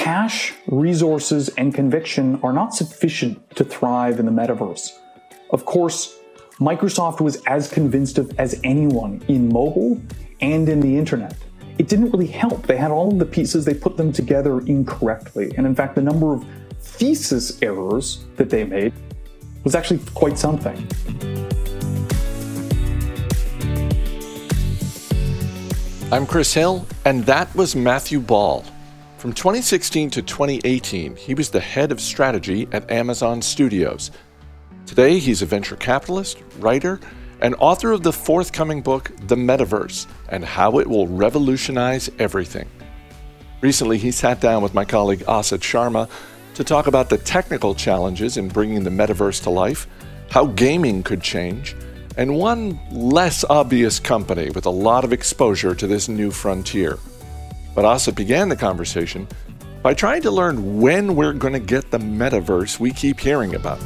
cash, resources, and conviction are not sufficient to thrive in the metaverse. Of course, Microsoft was as convinced of as anyone in mobile and in the internet. It didn't really help. They had all of the pieces, they put them together incorrectly. And in fact, the number of thesis errors that they made was actually quite something. I'm Chris Hill, and that was Matthew Ball. From 2016 to 2018, he was the head of strategy at Amazon Studios. Today, he's a venture capitalist, writer, and author of the forthcoming book, The Metaverse and How It Will Revolutionize Everything. Recently, he sat down with my colleague Asit Sharma to talk about the technical challenges in bringing the metaverse to life, how gaming could change, and one less obvious company with a lot of exposure to this new frontier. But Asit began the conversation by trying to learn when we're going to get the metaverse we keep hearing about.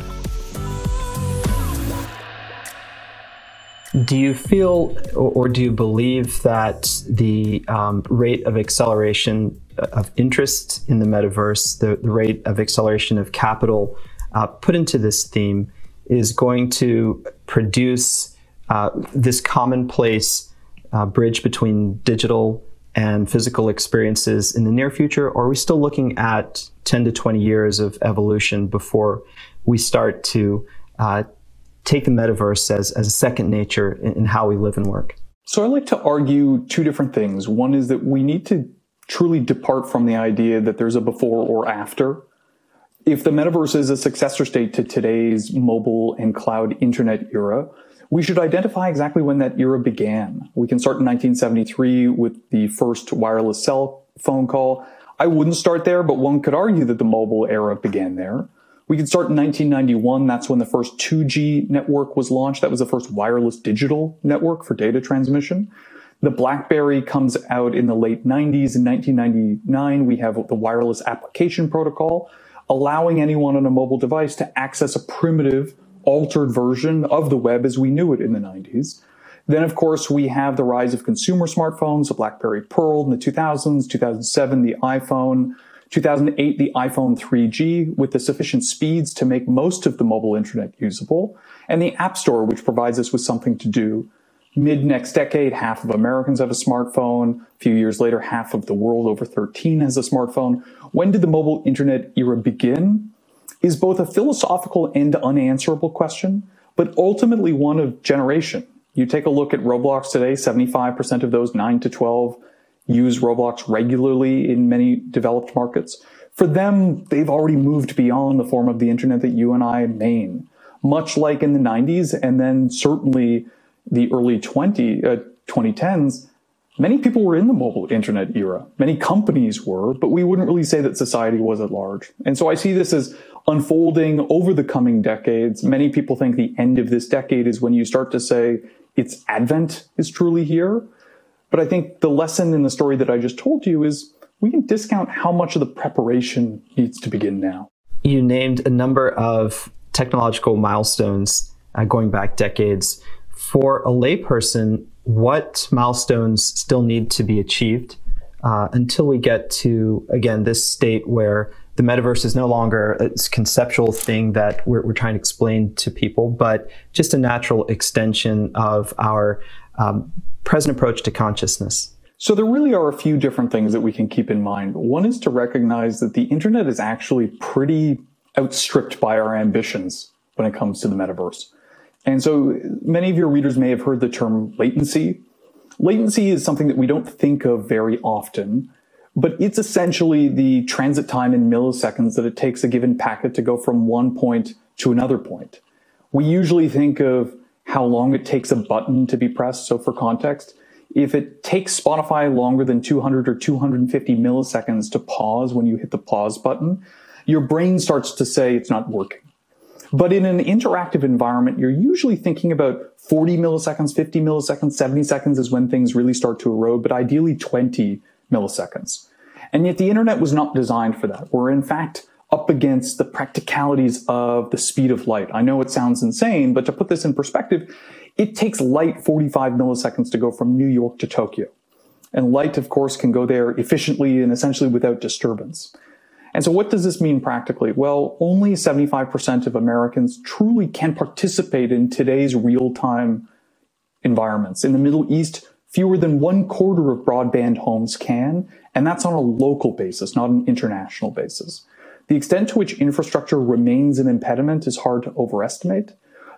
Do you feel or do you believe that the um, rate of acceleration of interest in the metaverse, the, the rate of acceleration of capital uh, put into this theme, is going to produce uh, this commonplace uh, bridge between digital and physical experiences in the near future? Or are we still looking at 10 to 20 years of evolution before we start to uh, take the metaverse as, as a second nature in, in how we live and work? So I like to argue two different things. One is that we need to truly depart from the idea that there's a before or after. If the metaverse is a successor state to today's mobile and cloud internet era, we should identify exactly when that era began. We can start in 1973 with the first wireless cell phone call. I wouldn't start there, but one could argue that the mobile era began there. We could start in 1991. That's when the first 2G network was launched. That was the first wireless digital network for data transmission. The BlackBerry comes out in the late 90s. In 1999, we have the wireless application protocol, allowing anyone on a mobile device to access a primitive altered version of the web as we knew it in the 90s. Then, of course, we have the rise of consumer smartphones, the BlackBerry Pearl in the 2000s, 2007, the iPhone, 2008, the iPhone 3G with the sufficient speeds to make most of the mobile internet usable, and the App Store, which provides us with something to do. Mid next decade, half of Americans have a smartphone. A few years later, half of the world over 13 has a smartphone. When did the mobile internet era begin? Is both a philosophical and unanswerable question, but ultimately one of generation. You take a look at Roblox today, 75% of those 9 to 12 use Roblox regularly in many developed markets. For them, they've already moved beyond the form of the internet that you and I main, much like in the 90s and then certainly the early 20, uh, 2010s. Many people were in the mobile internet era. Many companies were, but we wouldn't really say that society was at large. And so I see this as unfolding over the coming decades. Many people think the end of this decade is when you start to say its advent is truly here. But I think the lesson in the story that I just told you is we can discount how much of the preparation needs to begin now. You named a number of technological milestones uh, going back decades. For a layperson, what milestones still need to be achieved uh, until we get to, again, this state where the metaverse is no longer a conceptual thing that we're, we're, trying to explain to people, but just a natural extension of our um, present approach to consciousness. So there really are a few different things that we can keep in mind. One is to recognize that the internet is actually pretty outstripped by our ambitions when it comes to the metaverse. And so many of your readers may have heard the term latency. Latency is something that we don't think of very often, but it's essentially the transit time in milliseconds that it takes a given packet to go from one point to another point. We usually think of how long it takes a button to be pressed. So for context, if it takes Spotify longer than 200 or 250 milliseconds to pause when you hit the pause button, your brain starts to say it's not working. But in an interactive environment, you're usually thinking about 40 milliseconds, 50 milliseconds, 70 seconds is when things really start to erode, but ideally 20 milliseconds. And yet the internet was not designed for that. We're in fact up against the practicalities of the speed of light. I know it sounds insane, but to put this in perspective, it takes light 45 milliseconds to go from New York to Tokyo. And light, of course, can go there efficiently and essentially without disturbance. And so what does this mean practically? Well, only 75% of Americans truly can participate in today's real-time environments. In the Middle East, fewer than one quarter of broadband homes can, and that's on a local basis, not an international basis. The extent to which infrastructure remains an impediment is hard to overestimate.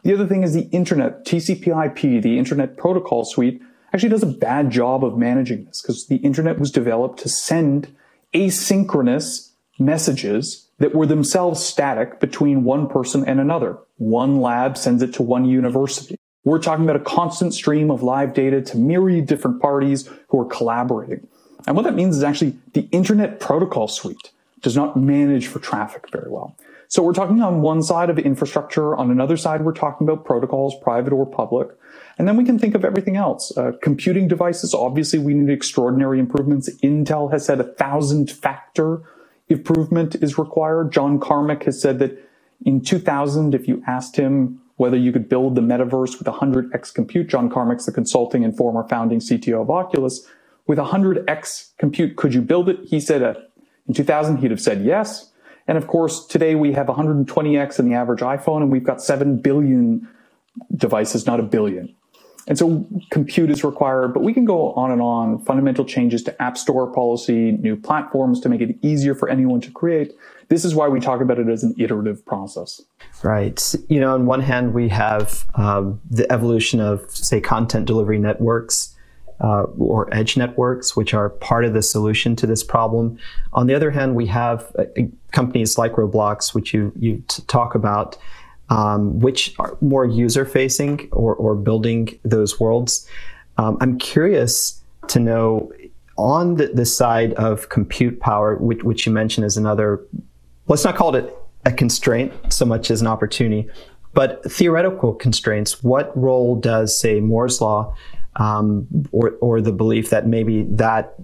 The other thing is the internet, TCP IP, the internet protocol suite actually does a bad job of managing this because the internet was developed to send asynchronous messages that were themselves static between one person and another. One lab sends it to one university. We're talking about a constant stream of live data to myriad different parties who are collaborating. And what that means is actually the internet protocol suite does not manage for traffic very well. So we're talking on one side of infrastructure. On another side, we're talking about protocols, private or public. And then we can think of everything else. Uh, computing devices, obviously we need extraordinary improvements. Intel has said a thousand factor improvement is required. John Carmack has said that in 2000, if you asked him whether you could build the metaverse with 100x compute, John Carmack's the consulting and former founding CTO of Oculus, with 100x compute, could you build it? He said uh, in 2000, he'd have said yes. And of course, today we have 120x in the average iPhone and we've got 7 billion devices, not a billion. And so compute is required, but we can go on and on. Fundamental changes to App Store policy, new platforms to make it easier for anyone to create. This is why we talk about it as an iterative process. Right. You know, on one hand, we have um, the evolution of, say, content delivery networks. Uh, or edge networks, which are part of the solution to this problem. On the other hand, we have uh, companies like Roblox, which you you talk about, um, which are more user facing or, or building those worlds. Um, I'm curious to know on the, the side of compute power, which, which, you mentioned as another, let's not call it a constraint so much as an opportunity, but theoretical constraints. What role does, say, Moore's law um, or, or the belief that maybe that,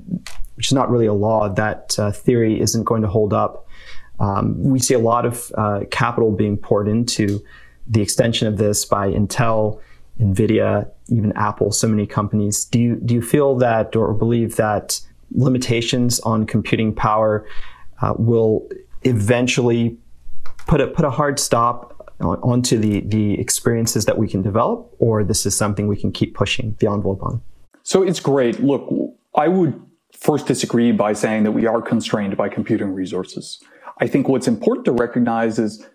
which is not really a law, that uh, theory isn't going to hold up um, we see a lot of uh, capital being poured into the extension of this by Intel, Nvidia, even Apple, so many companies. Do you do you feel that or believe that limitations on computing power uh, will eventually put a put a hard stop on, onto the the experiences that we can develop, or this is something we can keep pushing the envelope on? So it's great. Look, I would first disagree by saying that we are constrained by computing resources. I think what's important to recognize is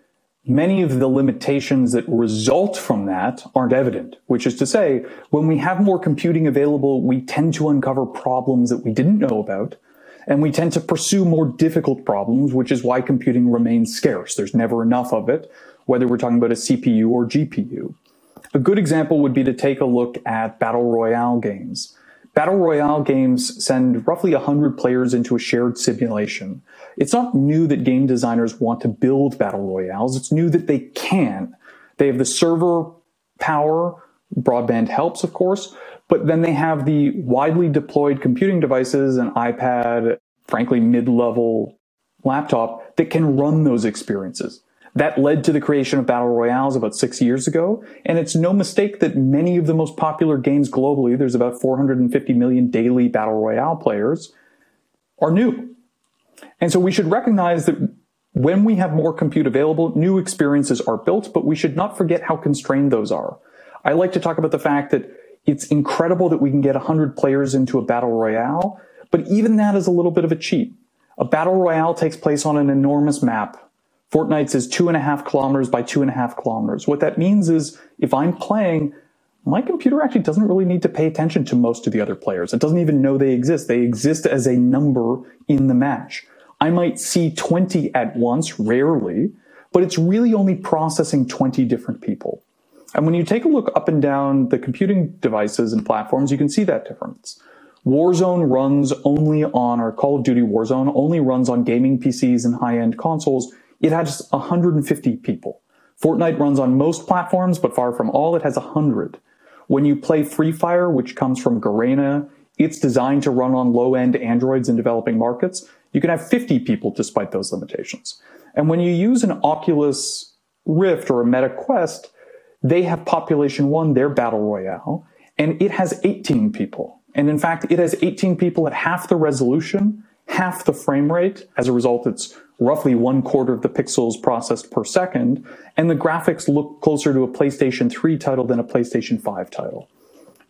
many of the limitations that result from that aren't evident, which is to say, when we have more computing available, we tend to uncover problems that we didn't know about. And we tend to pursue more difficult problems, which is why computing remains scarce. There's never enough of it, whether we're talking about a CPU or GPU. A good example would be to take a look at battle royale games. Battle Royale games send roughly 100 players into a shared simulation. It's not new that game designers want to build Battle Royales. It's new that they can. They have the server power. Broadband helps, of course, but then they have the widely deployed computing devices, an iPad, frankly, mid-level laptop that can run those experiences. That led to the creation of battle royales about six years ago. And it's no mistake that many of the most popular games globally, there's about 450 million daily battle royale players, are new. And so we should recognize that when we have more compute available, new experiences are built, but we should not forget how constrained those are. I like to talk about the fact that it's incredible that we can get 100 players into a battle royale, but even that is a little bit of a cheat. A battle royale takes place on an enormous map Fortnite is two and a half kilometers by two and a half kilometers. What that means is if I'm playing, my computer actually doesn't really need to pay attention to most of the other players. It doesn't even know they exist. They exist as a number in the match. I might see 20 at once, rarely, but it's really only processing 20 different people. And when you take a look up and down the computing devices and platforms, you can see that difference. Warzone runs only on, or Call of Duty Warzone only runs on gaming PCs and high-end consoles it has 150 people. Fortnite runs on most platforms, but far from all, it has 100. When you play Free Fire, which comes from Garena, it's designed to run on low-end Androids in developing markets. You can have 50 people despite those limitations. And when you use an Oculus Rift or a Meta Quest, they have Population 1, their battle royale, and it has 18 people. And in fact, it has 18 people at half the resolution, half the frame rate. As a result, it's roughly one quarter of the pixels processed per second, and the graphics look closer to a PlayStation 3 title than a PlayStation 5 title.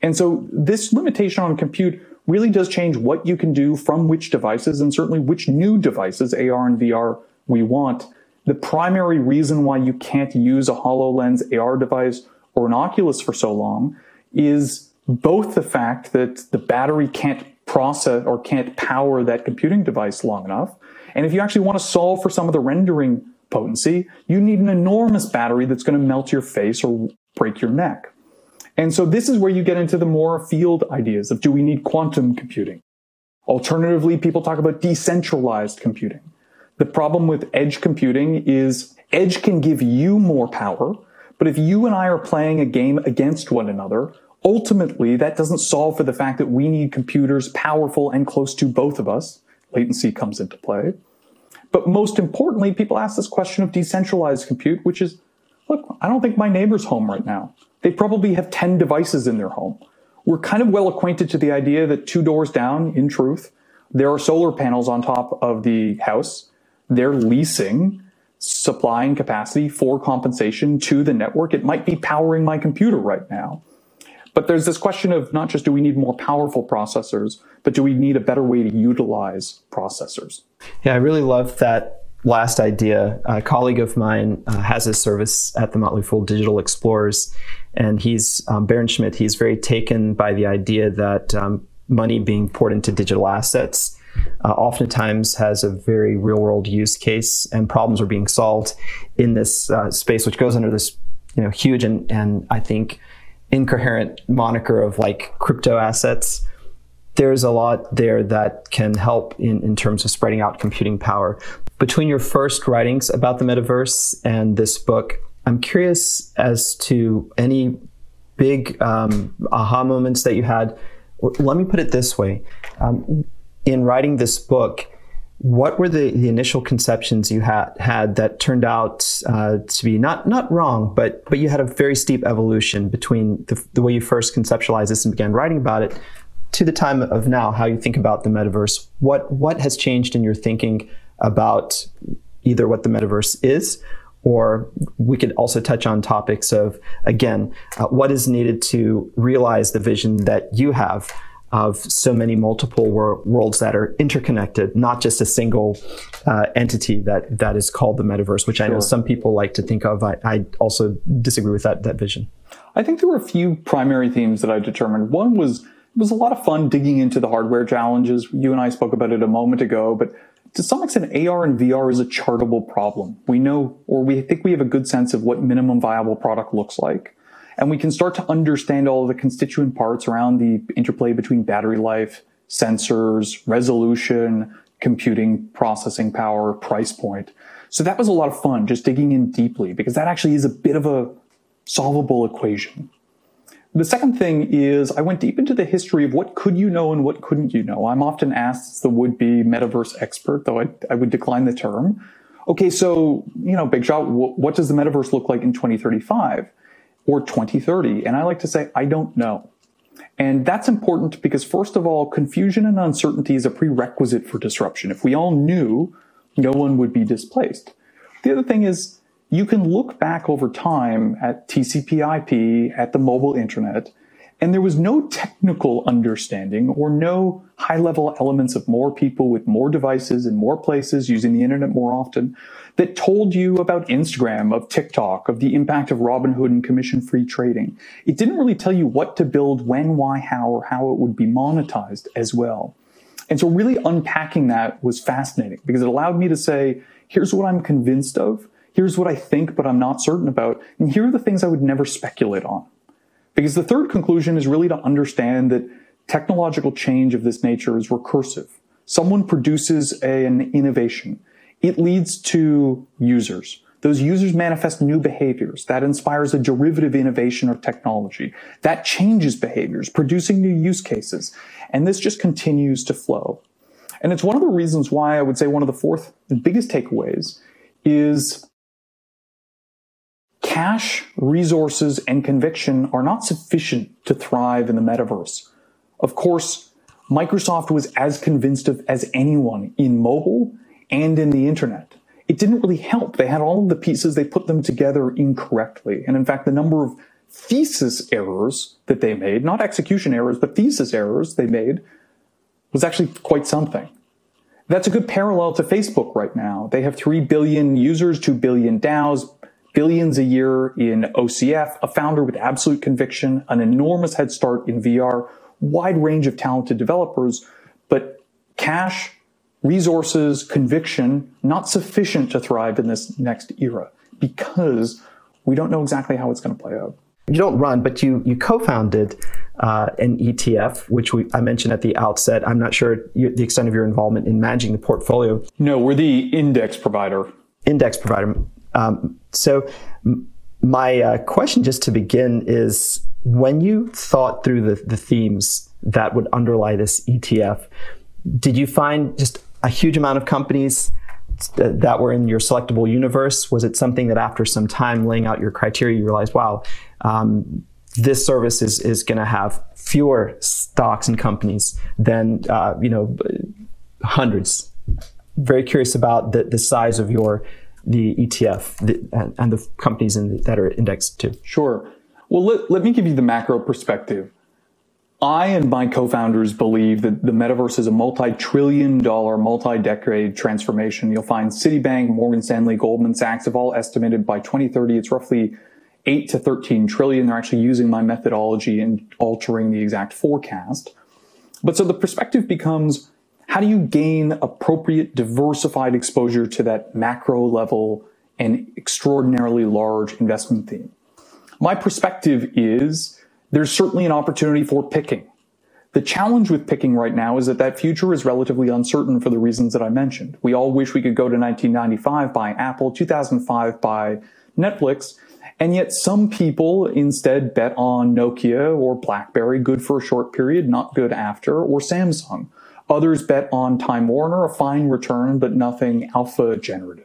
And so this limitation on compute really does change what you can do from which devices and certainly which new devices, AR and VR, we want. The primary reason why you can't use a HoloLens AR device or an Oculus for so long is both the fact that the battery can't process or can't power that computing device long enough. And if you actually want to solve for some of the rendering potency, you need an enormous battery that's going to melt your face or break your neck. And so this is where you get into the more field ideas of do we need quantum computing? Alternatively, people talk about decentralized computing. The problem with edge computing is edge can give you more power, but if you and I are playing a game against one another, ultimately that doesn't solve for the fact that we need computers powerful and close to both of us. Latency comes into play. But most importantly, people ask this question of decentralized compute, which is, look, I don't think my neighbor's home right now. They probably have 10 devices in their home. We're kind of well acquainted to the idea that two doors down, in truth, there are solar panels on top of the house. They're leasing supplying capacity for compensation to the network. It might be powering my computer right now. But there's this question of not just do we need more powerful processors, but do we need a better way to utilize processors? Yeah, I really love that last idea. A colleague of mine uh, has a service at the Motley Fool Digital Explorers, and he's um, Baron Schmidt. He's very taken by the idea that um, money being poured into digital assets uh, oftentimes has a very real world use case, and problems are being solved in this uh, space, which goes under this you know huge and and I think incoherent moniker of like crypto assets there's a lot there that can help in, in terms of spreading out computing power. Between your first writings about the metaverse and this book, I'm curious as to any big um, aha moments that you had. Let me put it this way. Um, in writing this book, what were the, the initial conceptions you had had that turned out uh, to be not not wrong, but but you had a very steep evolution between the, the way you first conceptualized this and began writing about it to the time of now, how you think about the metaverse, what what has changed in your thinking about either what the metaverse is, or we could also touch on topics of again, uh, what is needed to realize the vision that you have of so many multiple wor- worlds that are interconnected, not just a single uh, entity that that is called the metaverse, which I know some people like to think of. I, I also disagree with that that vision. I think there were a few primary themes that I determined. One was it was a lot of fun digging into the hardware challenges. You and I spoke about it a moment ago, but to some extent, AR and VR is a chartable problem. We know, or we think we have a good sense of what minimum viable product looks like. And we can start to understand all the constituent parts around the interplay between battery life, sensors, resolution, computing, processing power, price point. So that was a lot of fun just digging in deeply because that actually is a bit of a solvable equation. The second thing is I went deep into the history of what could you know and what couldn't you know. I'm often asked as the would-be metaverse expert, though I, I would decline the term. Okay, so, you know, Big Shot, what does the metaverse look like in 2035 or 2030? And I like to say, I don't know. And that's important because first of all, confusion and uncertainty is a prerequisite for disruption. If we all knew, no one would be displaced. The other thing is you can look back over time at TCP IP, at the mobile internet, and there was no technical understanding or no high level elements of more people with more devices in more places using the internet more often that told you about Instagram, of TikTok, of the impact of Robinhood and commission free trading. It didn't really tell you what to build, when, why, how, or how it would be monetized as well. And so really unpacking that was fascinating because it allowed me to say, here's what I'm convinced of here's what I think, but I'm not certain about. And here are the things I would never speculate on. Because the third conclusion is really to understand that technological change of this nature is recursive. Someone produces a, an innovation. It leads to users. Those users manifest new behaviors. That inspires a derivative innovation or technology. That changes behaviors, producing new use cases. And this just continues to flow. And it's one of the reasons why I would say one of the fourth biggest takeaways is cash, resources, and conviction are not sufficient to thrive in the metaverse. Of course, Microsoft was as convinced of as anyone in mobile and in the internet. it didn't really help. They had all of the pieces, they put them together incorrectly. And in fact, the number of thesis errors that they made, not execution errors, but thesis errors they made, was actually quite something. That's a good parallel to Facebook right now. They have 3 billion users, 2 billion DAUs, billions a year in OCF, a founder with absolute conviction, an enormous head start in VR, wide range of talented developers, but cash, resources, conviction, not sufficient to thrive in this next era because we don't know exactly how it's going to play out you don't run, but you you co-founded uh, an ETF, which we, I mentioned at the outset. I'm not sure you, the extent of your involvement in managing the portfolio. No, we're the index provider. Index provider. Um, so, my uh, question, just to begin, is when you thought through the, the themes that would underlie this ETF, did you find just a huge amount of companies that were in your selectable universe? Was it something that after some time laying out your criteria, you realized, wow, um, this service is, is going to have fewer stocks and companies than uh, you know hundreds. Very curious about the, the size of your the ETF and, the companies the, that are indexed to. Sure. Well, let, let me give you the macro perspective. I and my co-founders believe that the metaverse is a multi-trillion dollar, multi-decade transformation. You'll find Citibank, Morgan Stanley, Goldman Sachs have all estimated by 2030 it's roughly 8 to 13 trillion. They're actually using my methodology and altering the exact forecast. But so the perspective becomes how do you gain appropriate diversified exposure to that macro level and extraordinarily large investment theme? My perspective is there's certainly an opportunity for picking. The challenge with picking right now is that that future is relatively uncertain for the reasons that I mentioned. We all wish we could go to 1995 buy Apple, 2005 buy Netflix, and yet some people instead bet on Nokia or BlackBerry, good for a short period, not good after, or Samsung. Others bet on Time Warner, a fine return, but nothing alpha generative.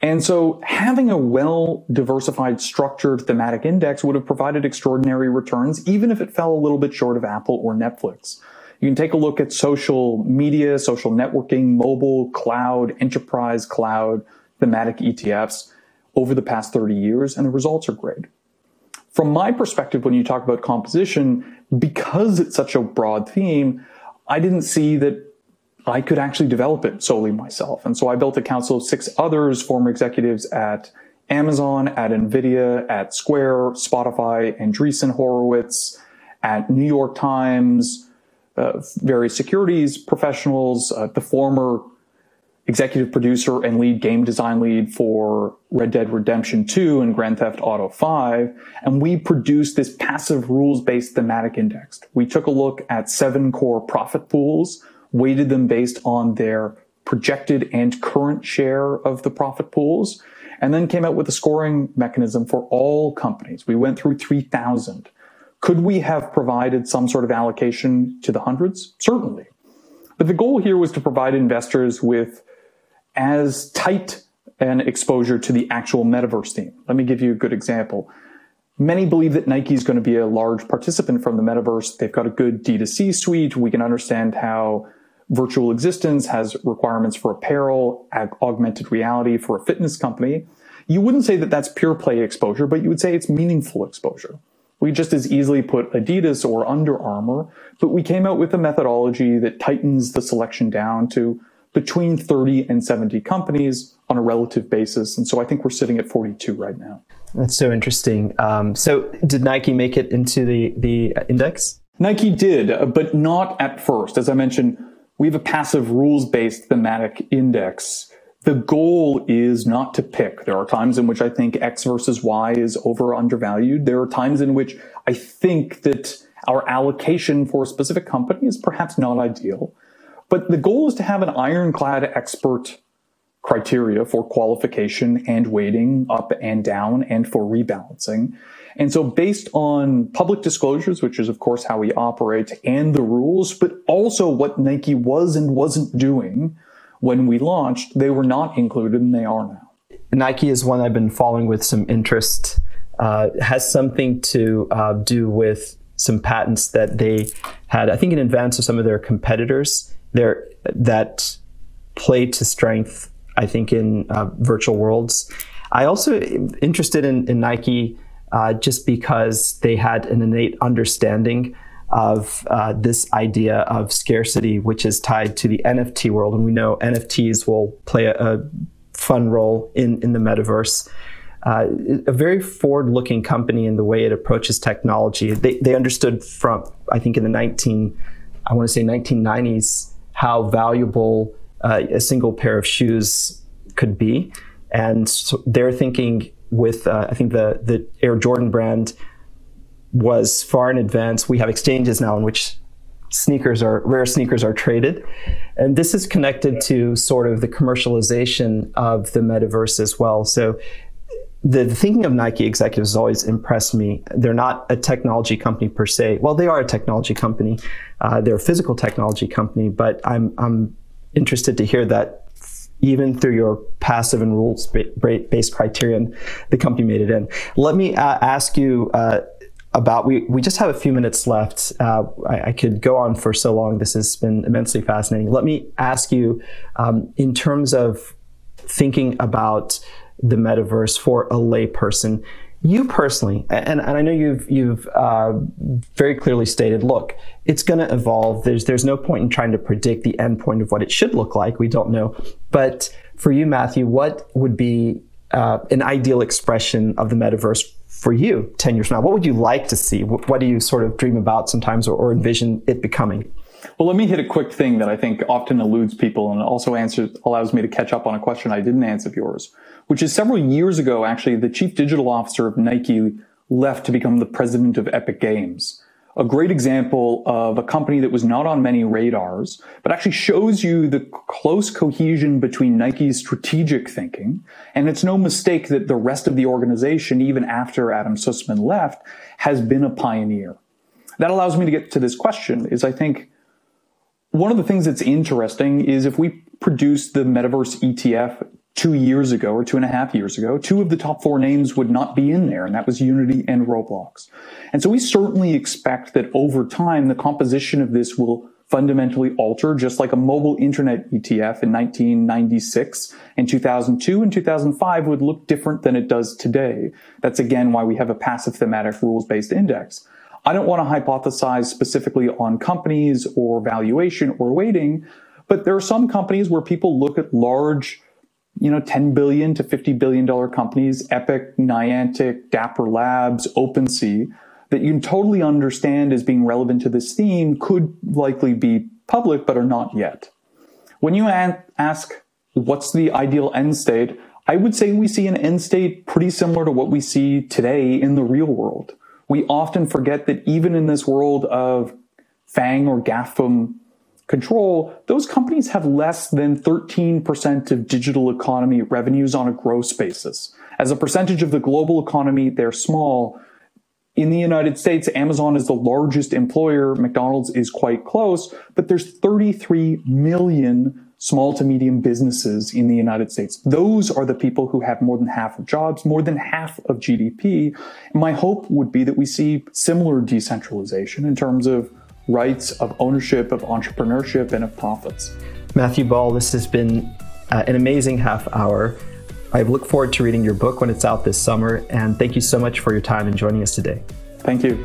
And so having a well diversified structured thematic index would have provided extraordinary returns, even if it fell a little bit short of Apple or Netflix. You can take a look at social media, social networking, mobile, cloud, enterprise cloud, thematic ETFs over the past 30 years, and the results are great. From my perspective, when you talk about composition, because it's such a broad theme, I didn't see that I could actually develop it solely myself. And so I built a council of six others, former executives at Amazon, at NVIDIA, at Square, Spotify, Andreessen Horowitz, at New York Times, uh, various securities professionals, uh, the former executive producer and lead game design lead for Red Dead Redemption 2 and Grand Theft Auto 5. And we produced this passive rules based thematic index. We took a look at seven core profit pools, weighted them based on their projected and current share of the profit pools, and then came out with a scoring mechanism for all companies. We went through 3,000. Could we have provided some sort of allocation to the hundreds? Certainly. But the goal here was to provide investors with as tight an exposure to the actual metaverse theme. Let me give you a good example. Many believe that Nike is going to be a large participant from the metaverse. They've got a good D2C suite. We can understand how virtual existence has requirements for apparel, ag- augmented reality for a fitness company. You wouldn't say that that's pure play exposure, but you would say it's meaningful exposure. We just as easily put Adidas or Under Armour, but we came out with a methodology that tightens the selection down to between 30 and 70 companies on a relative basis. And so I think we're sitting at 42 right now. That's so interesting. Um, so did Nike make it into the, the index? Nike did, but not at first. As I mentioned, we have a passive rules based thematic index. The goal is not to pick. There are times in which I think X versus Y is over or undervalued. There are times in which I think that our allocation for a specific company is perhaps not ideal. But the goal is to have an ironclad expert criteria for qualification and weighting up and down and for rebalancing. And so based on public disclosures, which is of course how we operate and the rules, but also what Nike was and wasn't doing when we launched, they were not included and they are now. Nike is one I've been following with some interest. Uh, has something to uh, do with some patents that they had, I think, in advance of some of their competitors there that play to strength I think, in uh, virtual worlds. I also am interested in, in Nike uh, just because they had an innate understanding of uh, this idea of scarcity, which is tied to the NFT world. And we know NFTs will play a, a fun role in, in the metaverse. Uh, a very forward looking company in the way it approaches technology. They, they understood from, I think, in the 19, I want to say 1990s, how valuable uh, a single pair of shoes could be. And so they're thinking with, uh, I think, the, the Air Jordan brand was far in advance. We have exchanges now in which sneakers are rare sneakers are traded and this is connected to sort of the commercialization of the metaverse as well so the, thinking of Nike executives has always impressed me. They're not a technology company per se. Well, they are a technology company. Uh, they're a physical technology company, but I'm, I'm interested to hear that even through your passive and rules based criterion, the company made it in. Let me uh, ask you uh, about we, we just have a few minutes left. Uh, I, I, could go on for so long. This has been immensely fascinating. Let me ask you, um, in terms of thinking about the metaverse for a layperson, you personally, and, and I know you've you've uh, very clearly stated, look, it's going to evolve. There's there's no point in trying to predict the end point of what it should look like. We don't know. But for you, Matthew, what would be uh, an ideal expression of the metaverse for you 10 years from now? What would you like to see? What, what do you sort of dream about sometimes or, or, envision it becoming? Well, let me hit a quick thing that I think often eludes people and also answers, allows me to catch up on a question I didn't answer of yours, which is several years ago, actually, the chief digital officer of Nike left to become the president of Epic Games a great example of a company that was not on many radars, but actually shows you the close cohesion between Nike's strategic thinking. And it's no mistake that the rest of the organization, even after Adam Sussman left, has been a pioneer. That allows me to get to this question is I think one of the things that's interesting is if we produced the metaverse ETF two years ago or two and a half years ago, two of the top four names would not be in there, and that was Unity and Roblox. And so we certainly expect that over time, the composition of this will fundamentally alter, just like a mobile internet ETF in 1996 and 2002 and 2005 would look different than it does today. That's again why we have a passive thematic rules-based index. I don't want to hypothesize specifically on companies or valuation or weighting, but there are some companies where people look at large you know, 10 billion to 50 billion dollar companies, Epic, Niantic, Dapper Labs, OpenSea, that you can totally understand as being relevant to this theme could likely be public, but are not yet. When you ask what's the ideal end state, I would say we see an end state pretty similar to what we see today in the real world. We often forget that even in this world of FANG or GAFAM control, those companies have less than 13% of digital economy revenues on a gross basis. As a percentage of the global economy, they're small. In the United States, Amazon is the largest employer. McDonald's is quite close, but there's 33 million small to medium businesses in the United States. Those are the people who have more than half of jobs, more than half of GDP. my hope would be that we see similar decentralization in terms of rights of ownership, of entrepreneurship, and of profits. Matthew Ball, this has been uh, an amazing half hour. I look forward to reading your book when it's out this summer, and thank you so much for your time and joining us today. Thank you.